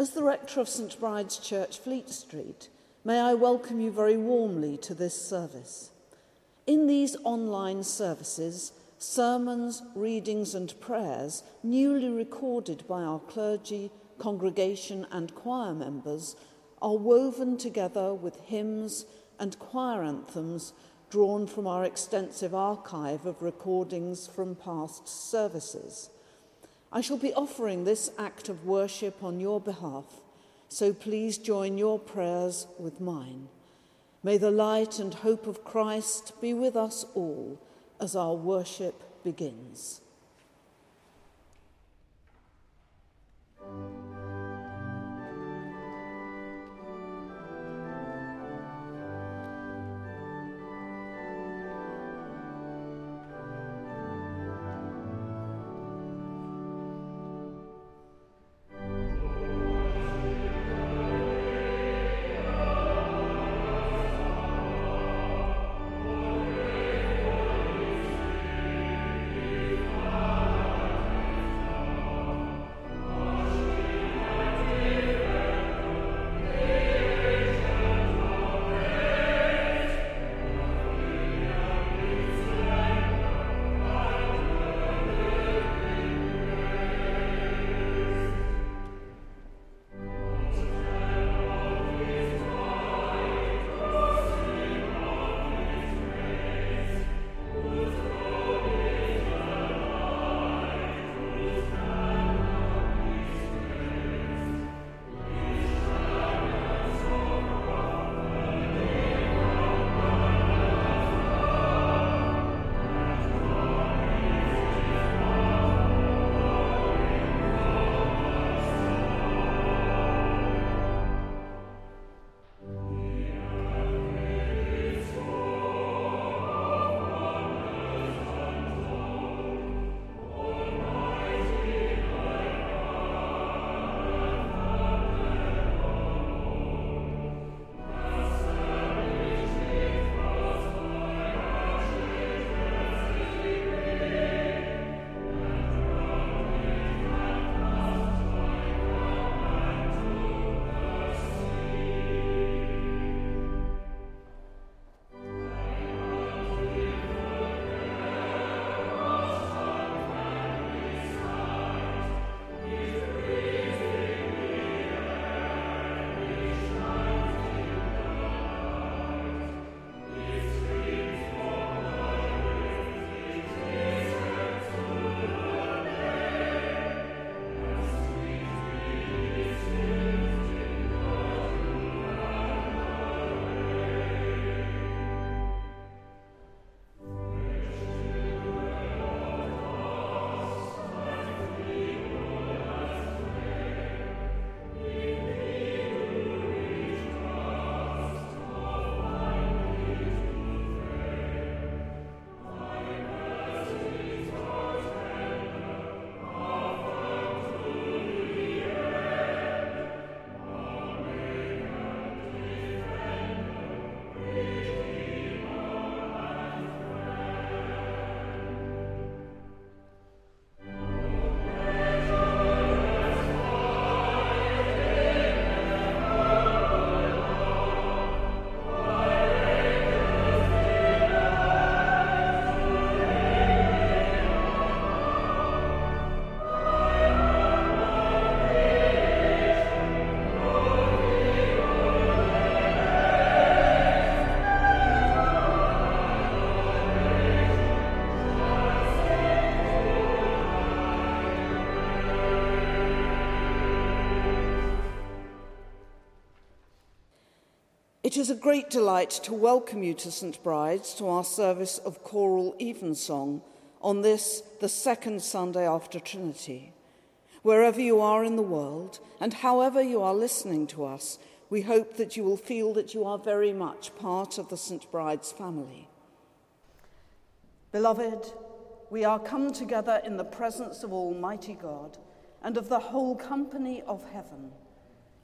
As the rector of St Bride's Church, Fleet Street, may I welcome you very warmly to this service. In these online services, sermons, readings, and prayers, newly recorded by our clergy, congregation, and choir members, are woven together with hymns and choir anthems drawn from our extensive archive of recordings from past services. I shall be offering this act of worship on your behalf, so please join your prayers with mine. May the light and hope of Christ be with us all as our worship begins. Is a great delight to welcome you to St. Bride's to our service of choral evensong on this, the second Sunday after Trinity. Wherever you are in the world and however you are listening to us, we hope that you will feel that you are very much part of the St. Bride's family. Beloved, we are come together in the presence of Almighty God and of the whole company of heaven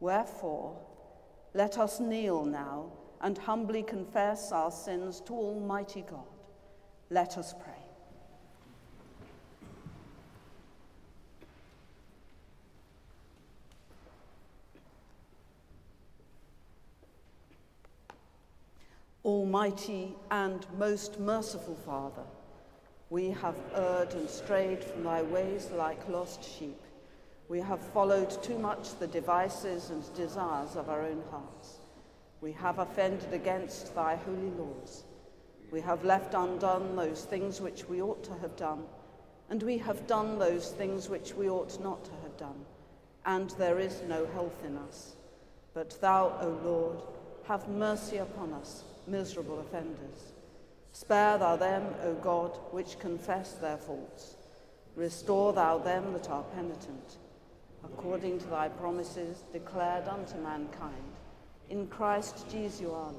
Wherefore, let us kneel now and humbly confess our sins to Almighty God. Let us pray. Almighty and most merciful Father, we have erred and strayed from thy ways like lost sheep. We have followed too much the devices and desires of our own hearts. We have offended against thy holy laws. We have left undone those things which we ought to have done, and we have done those things which we ought not to have done, and there is no health in us. But thou, O Lord, have mercy upon us miserable offenders. Spare thou them, O God, which confess their faults. Restore thou them that are penitent, according to thy promises declared unto mankind. In Christ Jesus our Lord.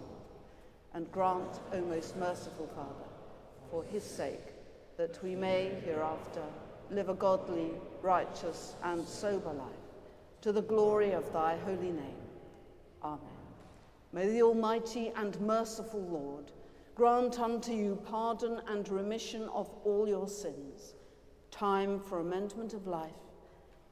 And grant, O most merciful Father, for his sake, that we may hereafter live a godly, righteous, and sober life, to the glory of thy holy name. Amen. May the Almighty and merciful Lord grant unto you pardon and remission of all your sins, time for amendment of life,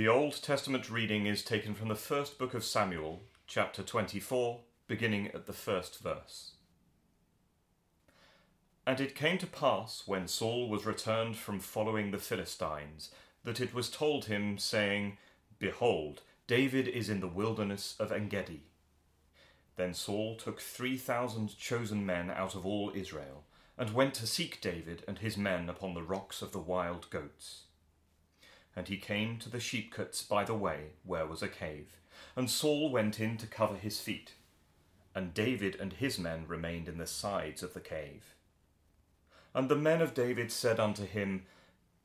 The Old Testament reading is taken from the first book of Samuel, chapter 24, beginning at the first verse. And it came to pass, when Saul was returned from following the Philistines, that it was told him, saying, Behold, David is in the wilderness of Engedi. Then Saul took three thousand chosen men out of all Israel, and went to seek David and his men upon the rocks of the wild goats. And he came to the sheepcotes by the way, where was a cave. And Saul went in to cover his feet. And David and his men remained in the sides of the cave. And the men of David said unto him,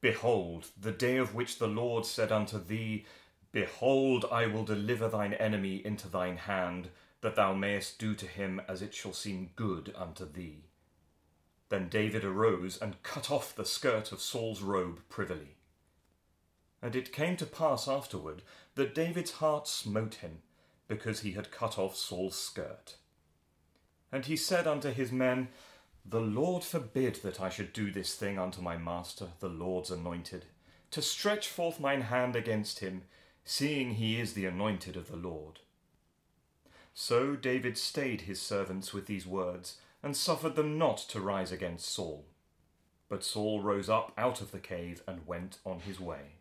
Behold, the day of which the Lord said unto thee, Behold, I will deliver thine enemy into thine hand, that thou mayest do to him as it shall seem good unto thee. Then David arose and cut off the skirt of Saul's robe privily. And it came to pass afterward that David's heart smote him, because he had cut off Saul's skirt. And he said unto his men, The Lord forbid that I should do this thing unto my master, the Lord's anointed, to stretch forth mine hand against him, seeing he is the anointed of the Lord. So David stayed his servants with these words, and suffered them not to rise against Saul. But Saul rose up out of the cave and went on his way.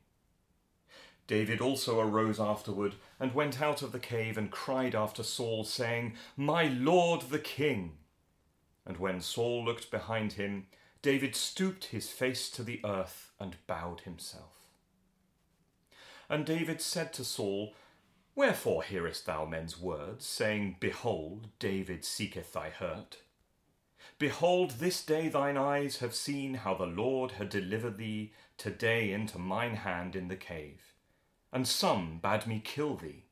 David also arose afterward and went out of the cave and cried after Saul, saying, My lord the king. And when Saul looked behind him, David stooped his face to the earth and bowed himself. And David said to Saul, Wherefore hearest thou men's words, saying, Behold, David seeketh thy hurt? Behold, this day thine eyes have seen how the Lord had delivered thee today into mine hand in the cave and some bade me kill thee.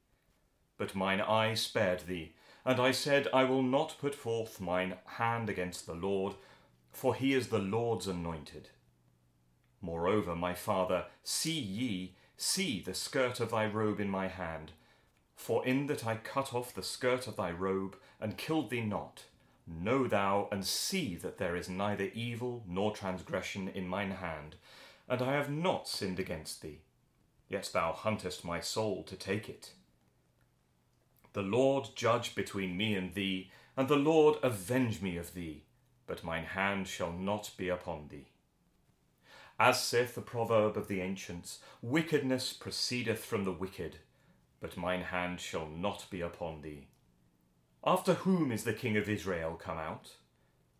But mine eye spared thee, and I said, I will not put forth mine hand against the Lord, for he is the Lord's anointed. Moreover, my father, see ye, see the skirt of thy robe in my hand. For in that I cut off the skirt of thy robe, and killed thee not, know thou and see that there is neither evil nor transgression in mine hand, and I have not sinned against thee yet thou huntest my soul to take it. The Lord judge between me and thee, and the Lord avenge me of thee, but mine hand shall not be upon thee. As saith the proverb of the ancients, wickedness proceedeth from the wicked, but mine hand shall not be upon thee. After whom is the king of Israel come out?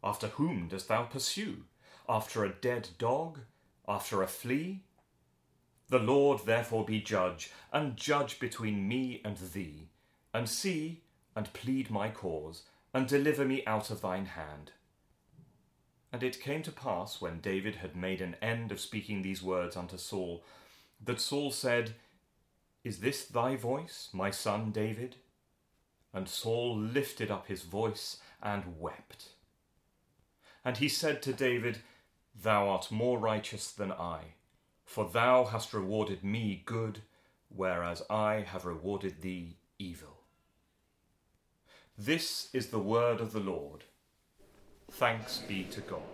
After whom dost thou pursue? After a dead dog? After a flea? The Lord therefore be judge, and judge between me and thee, and see, and plead my cause, and deliver me out of thine hand. And it came to pass, when David had made an end of speaking these words unto Saul, that Saul said, Is this thy voice, my son David? And Saul lifted up his voice and wept. And he said to David, Thou art more righteous than I for thou hast rewarded me good, whereas I have rewarded thee evil. This is the word of the Lord. Thanks be to God.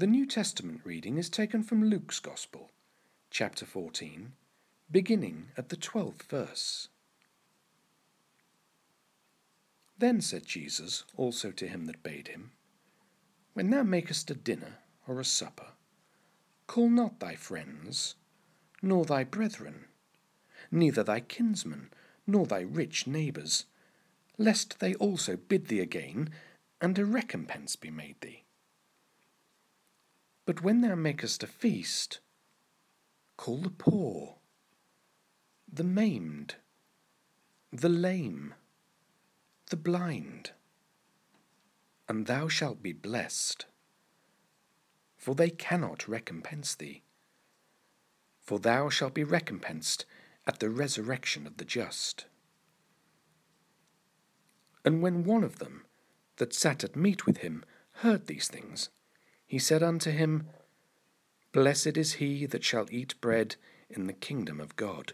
The New Testament reading is taken from Luke's Gospel, chapter 14, beginning at the twelfth verse. Then said Jesus also to him that bade him, When thou makest a dinner or a supper, call not thy friends, nor thy brethren, neither thy kinsmen, nor thy rich neighbours, lest they also bid thee again, and a recompense be made thee. But when thou makest a feast, call the poor, the maimed, the lame, the blind, and thou shalt be blessed, for they cannot recompense thee. For thou shalt be recompensed at the resurrection of the just. And when one of them that sat at meat with him heard these things, he said unto him, Blessed is he that shall eat bread in the kingdom of God.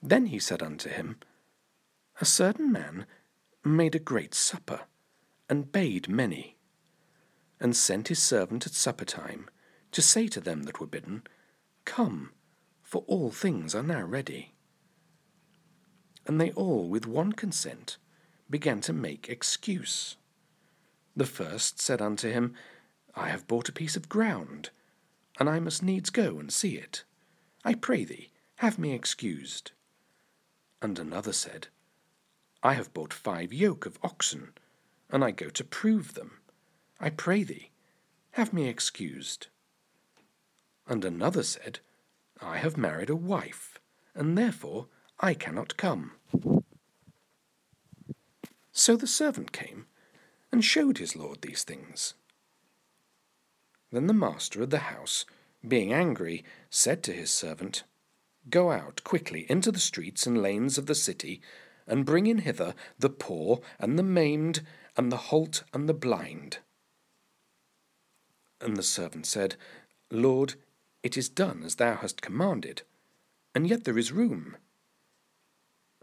Then he said unto him, A certain man made a great supper, and bade many, and sent his servant at supper time to say to them that were bidden, Come, for all things are now ready. And they all, with one consent, began to make excuse. The first said unto him, I have bought a piece of ground, and I must needs go and see it. I pray thee, have me excused. And another said, I have bought five yoke of oxen, and I go to prove them. I pray thee, have me excused. And another said, I have married a wife, and therefore I cannot come. So the servant came and showed his lord these things. Then the master of the house, being angry, said to his servant, Go out quickly into the streets and lanes of the city, and bring in hither the poor and the maimed, and the halt and the blind. And the servant said, Lord, it is done as thou hast commanded, and yet there is room.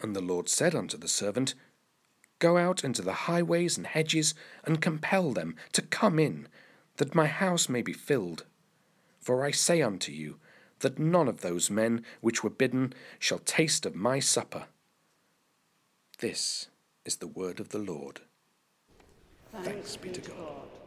And the Lord said unto the servant, Go out into the highways and hedges, and compel them to come in, that my house may be filled. For I say unto you, that none of those men which were bidden shall taste of my supper. This is the word of the Lord. Thanks, Thanks be to God. God.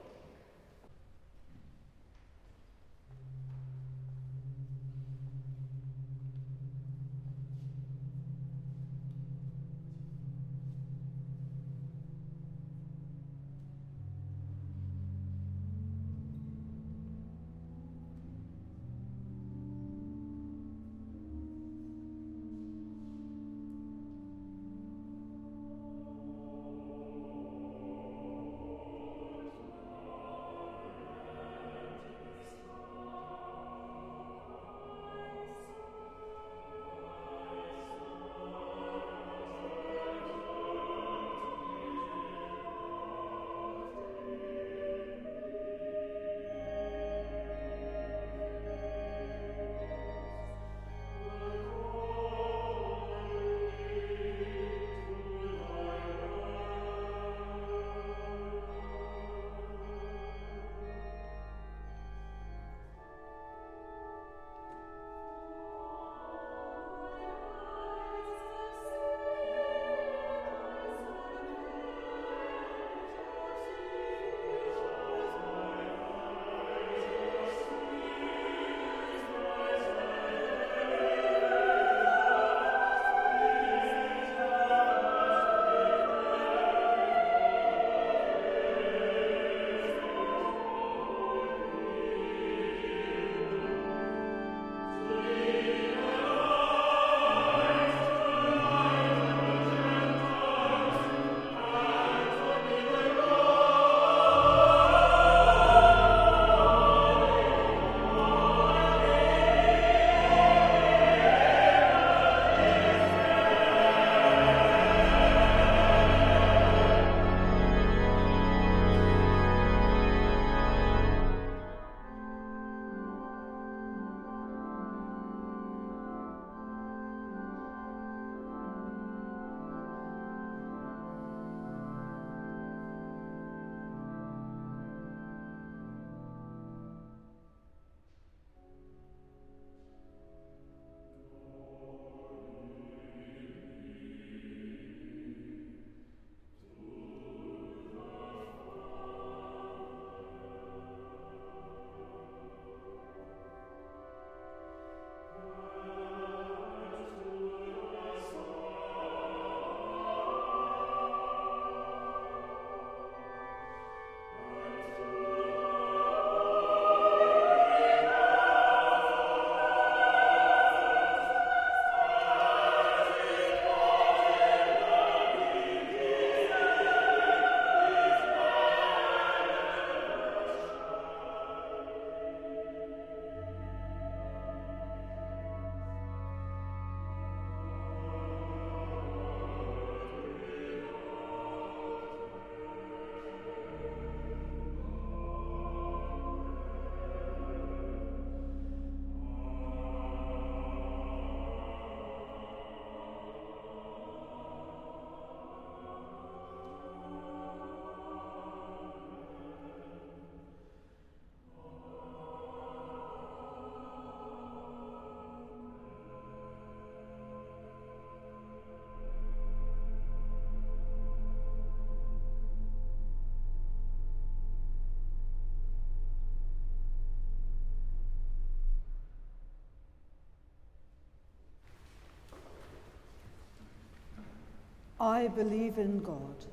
I believe in God,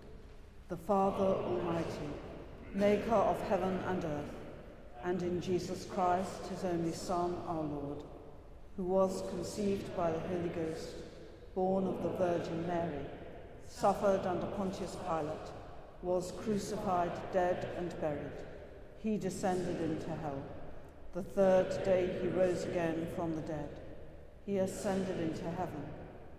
the Father Almighty, maker of heaven and earth, and in Jesus Christ, his only Son, our Lord, who was conceived by the Holy Ghost, born of the Virgin Mary, suffered under Pontius Pilate, was crucified, dead, and buried. He descended into hell. The third day he rose again from the dead. He ascended into heaven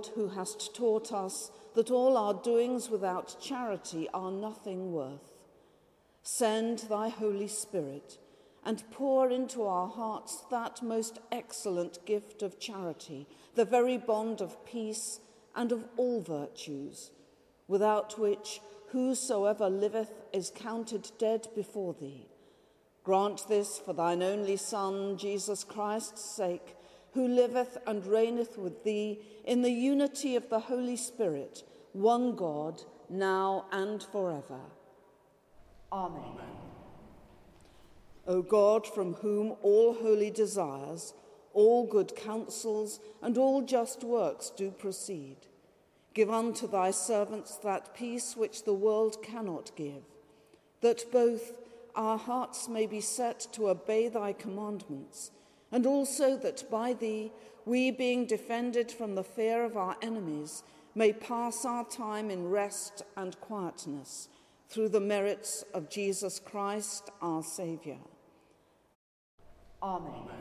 Lord, who hast taught us that all our doings without charity are nothing worth, send thy Holy Spirit and pour into our hearts that most excellent gift of charity, the very bond of peace and of all virtues, without which whosoever liveth is counted dead before thee. Grant this for thine only Son, Jesus Christ's sake, who liveth and reigneth with thee in the unity of the Holy Spirit, one God, now and forever. Amen. Amen. O God, from whom all holy desires, all good counsels, and all just works do proceed, give unto thy servants that peace which the world cannot give, that both our hearts may be set to obey thy commandments, and also that by thee we, being defended from the fear of our enemies, may pass our time in rest and quietness through the merits of Jesus Christ our Saviour. Amen. Amen.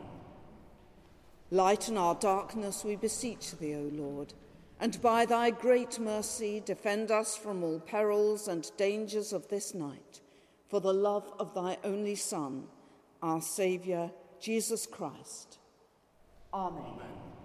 Lighten our darkness, we beseech thee, O Lord, and by thy great mercy defend us from all perils and dangers of this night, for the love of thy only Son, our Saviour, Jesus Christ. Amen. Amen.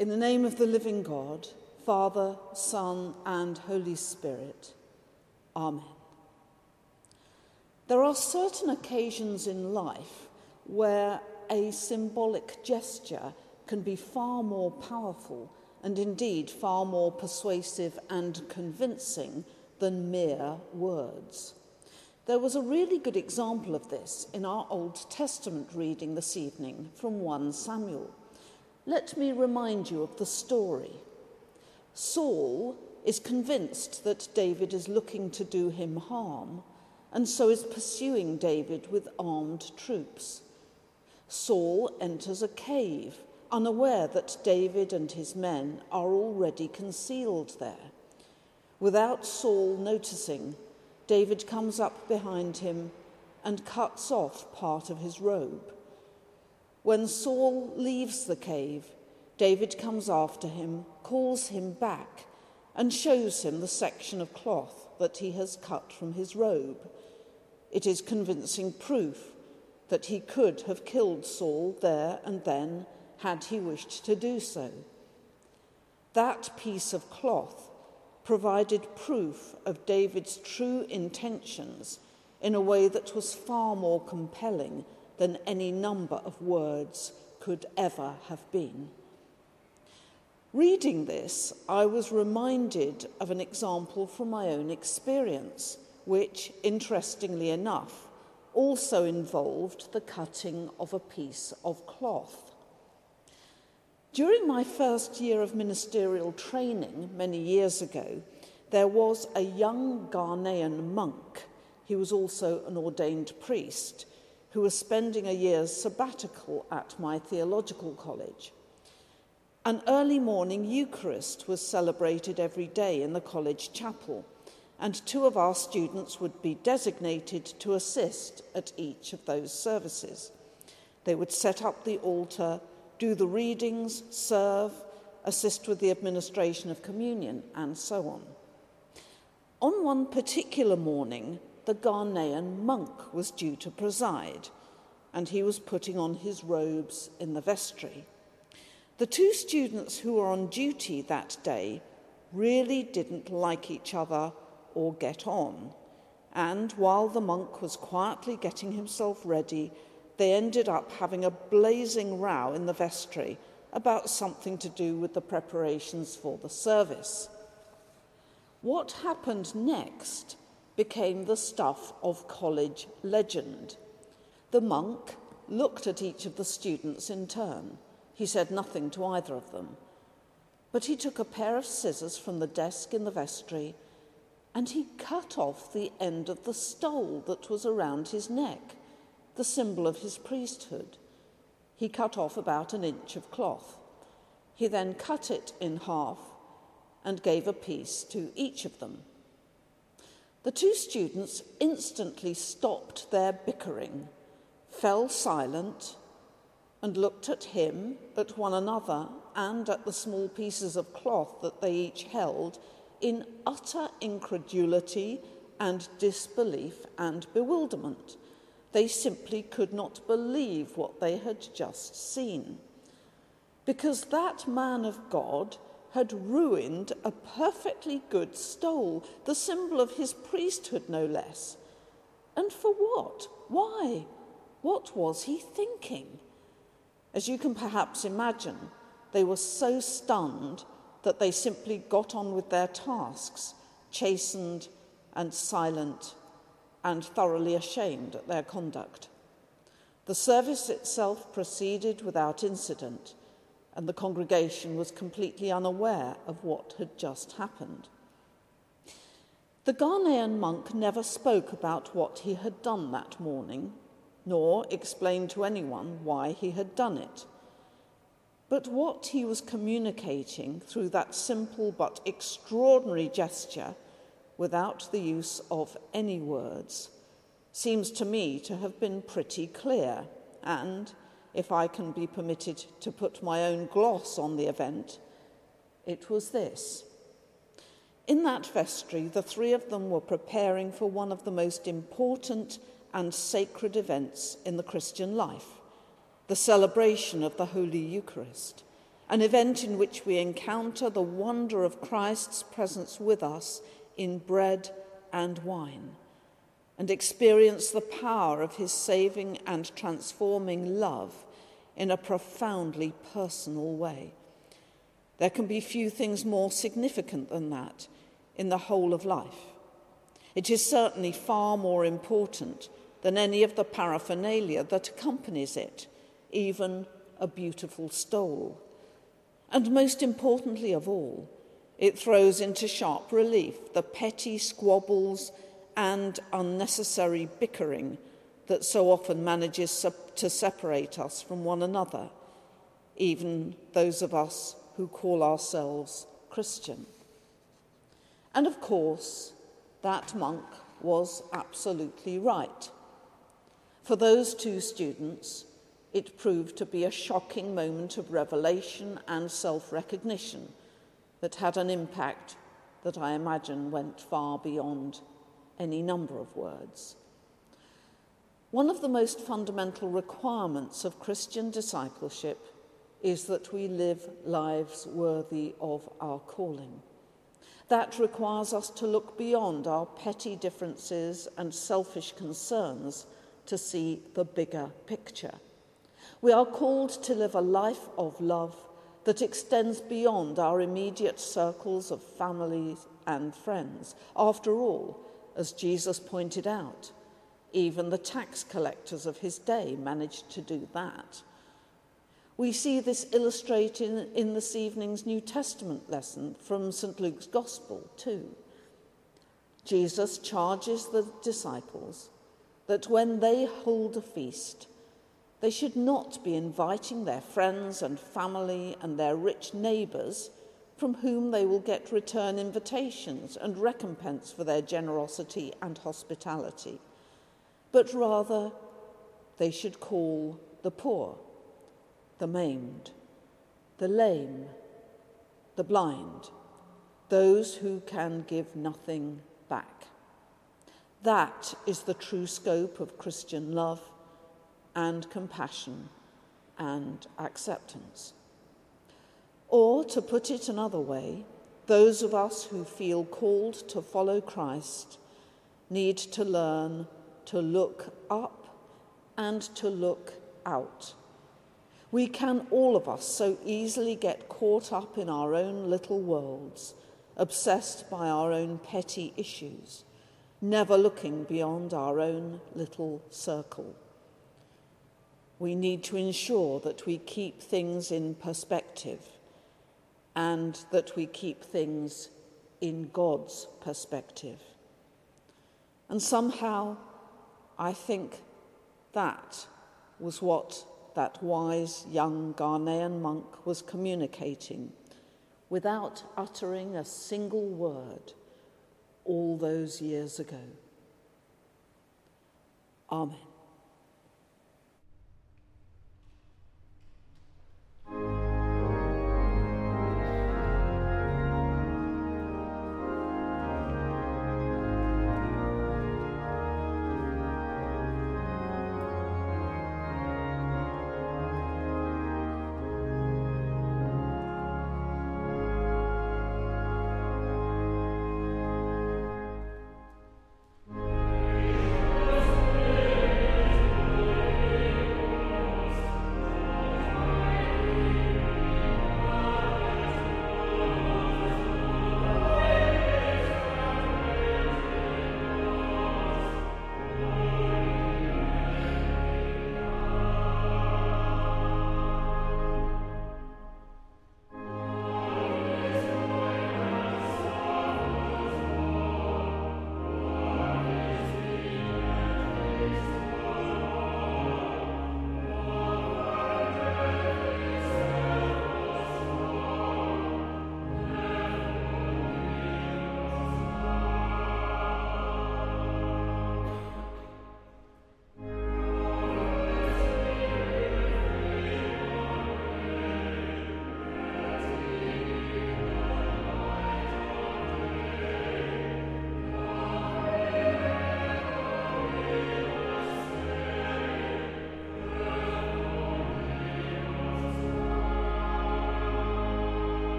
In the name of the living God, Father, Son, and Holy Spirit. Amen. There are certain occasions in life where a symbolic gesture can be far more powerful and indeed far more persuasive and convincing than mere words. There was a really good example of this in our Old Testament reading this evening from 1 Samuel. Let me remind you of the story. Saul is convinced that David is looking to do him harm and so is pursuing David with armed troops. Saul enters a cave, unaware that David and his men are already concealed there. Without Saul noticing, David comes up behind him and cuts off part of his robe. When Saul leaves the cave, David comes after him, calls him back, and shows him the section of cloth that he has cut from his robe. It is convincing proof that he could have killed Saul there and then had he wished to do so. That piece of cloth provided proof of David's true intentions in a way that was far more compelling than any number of words could ever have been. Reading this, I was reminded of an example from my own experience, which, interestingly enough, also involved the cutting of a piece of cloth. During my first year of ministerial training many years ago, there was a young Ghanaian monk. He was also an ordained priest who was spending a year's sabbatical at my theological college. An early morning Eucharist was celebrated every day in the college chapel, and two of our students would be designated to assist at each of those services. They would set up the altar do the readings, serve, assist with the administration of communion, and so on. On one particular morning, the Ghanaian monk was due to preside, and he was putting on his robes in the vestry. The two students who were on duty that day really didn't like each other or get on, and while the monk was quietly getting himself ready, they ended up having a blazing row in the vestry about something to do with the preparations for the service. What happened next became the stuff of college legend. The monk looked at each of the students in turn. He said nothing to either of them. But he took a pair of scissors from the desk in the vestry and he cut off the end of the stole that was around his neck the symbol of his priesthood. He cut off about an inch of cloth. He then cut it in half and gave a piece to each of them. The two students instantly stopped their bickering, fell silent, and looked at him, at one another, and at the small pieces of cloth that they each held in utter incredulity and disbelief and bewilderment. They simply could not believe what they had just seen. Because that man of God had ruined a perfectly good stole, the symbol of his priesthood, no less. And for what? Why? What was he thinking? As you can perhaps imagine, they were so stunned that they simply got on with their tasks, chastened and silent and thoroughly ashamed at their conduct. The service itself proceeded without incident, and the congregation was completely unaware of what had just happened. The Ghanaian monk never spoke about what he had done that morning, nor explained to anyone why he had done it. But what he was communicating through that simple but extraordinary gesture without the use of any words seems to me to have been pretty clear. And, if I can be permitted to put my own gloss on the event, it was this. In that vestry, the three of them were preparing for one of the most important and sacred events in the Christian life the celebration of the Holy Eucharist. an event in which we encounter the wonder of Christ's presence with us in bread and wine, and experience the power of his saving and transforming love in a profoundly personal way. There can be few things more significant than that in the whole of life. It is certainly far more important than any of the paraphernalia that accompanies it, even a beautiful stole. And most importantly of all, it throws into sharp relief the petty squabbles and unnecessary bickering that so often manages to separate us from one another, even those of us who call ourselves Christian. And of course, that monk was absolutely right. For those two students, it proved to be a shocking moment of revelation and self recognition that had an impact that I imagine went far beyond any number of words. One of the most fundamental requirements of Christian discipleship is that we live lives worthy of our calling. That requires us to look beyond our petty differences and selfish concerns to see the bigger picture. We are called to live a life of love that extends beyond our immediate circles of families and friends. After all, as Jesus pointed out, even the tax collectors of his day managed to do that. We see this illustrated in this evening's New Testament lesson from St. Luke's Gospel, too. Jesus charges the disciples that when they hold a feast, they should not be inviting their friends and family and their rich neighbours from whom they will get return invitations and recompense for their generosity and hospitality, but rather they should call the poor, the maimed, the lame, the blind, those who can give nothing back. That is the true scope of Christian love and compassion and acceptance. Or, to put it another way, those of us who feel called to follow Christ need to learn to look up and to look out. We can, all of us, so easily get caught up in our own little worlds, obsessed by our own petty issues never looking beyond our own little circle. We need to ensure that we keep things in perspective and that we keep things in God's perspective. And somehow, I think that was what that wise young Ghanaian monk was communicating without uttering a single word all those years ago. Amen.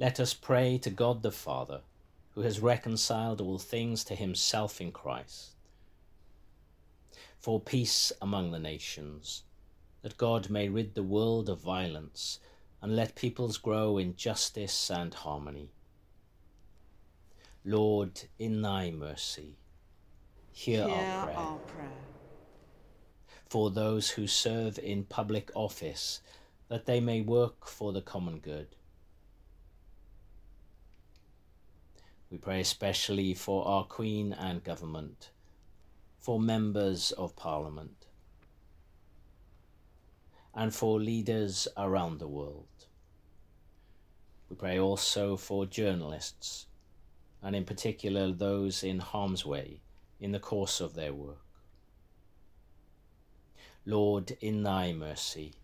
Let us pray to God the Father, who has reconciled all things to himself in Christ. For peace among the nations, that God may rid the world of violence and let peoples grow in justice and harmony. Lord, in thy mercy, hear, Hear our prayer. our prayer. For those who serve in public office, that they may work for the common good. We pray especially for our Queen and government, for members of Parliament, and for leaders around the world. We pray also for journalists, and in particular those in harm's way in the course of their work. Lord, in thy mercy,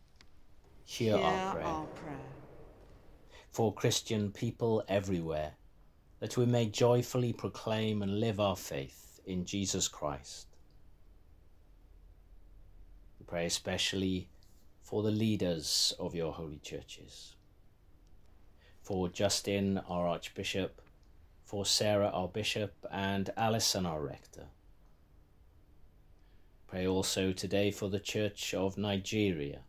hear, Hear our prayer. our prayer. For Christian people everywhere, that we may joyfully proclaim and live our faith in Jesus Christ. We pray especially for the leaders of your holy churches, for Justin, our Archbishop, for Sarah, our Bishop, and Alison, our Rector. Pray also today for the Church of Nigeria,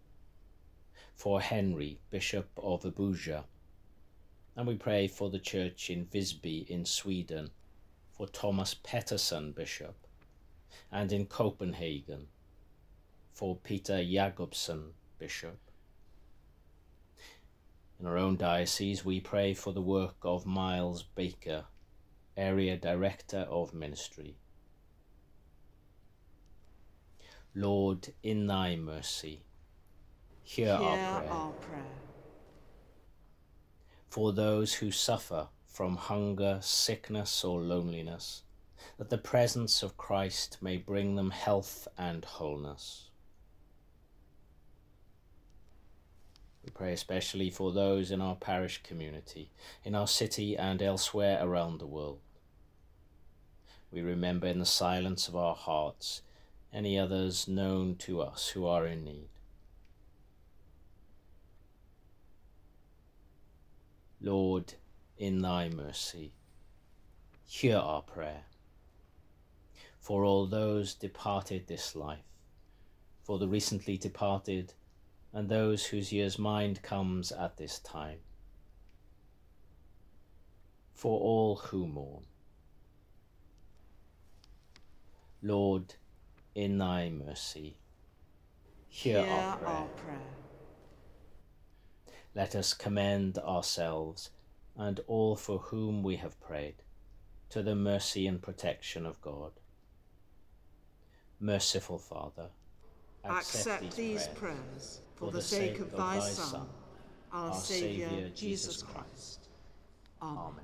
for Henry, Bishop of Abuja, and we pray for the church in Visby in Sweden, for Thomas Petersson, Bishop, and in Copenhagen, for Peter Jakobsen, Bishop. In our own diocese, we pray for the work of Miles Baker, Area Director of Ministry. Lord, in thy mercy, hear, Hear our prayer. our prayer. For those who suffer from hunger, sickness, or loneliness, that the presence of Christ may bring them health and wholeness. We pray especially for those in our parish community, in our city, and elsewhere around the world. We remember in the silence of our hearts any others known to us who are in need. Lord, in thy mercy, hear our prayer. For all those departed this life, for the recently departed, and those whose year's mind comes at this time, for all who mourn. Lord, in thy mercy, hear, Hear our prayer. our prayer. Let us commend ourselves and all for whom we have prayed to the mercy and protection of God. Merciful Father, Accept these prayers for the sake of thy Son, our Saviour, Jesus Christ. Amen.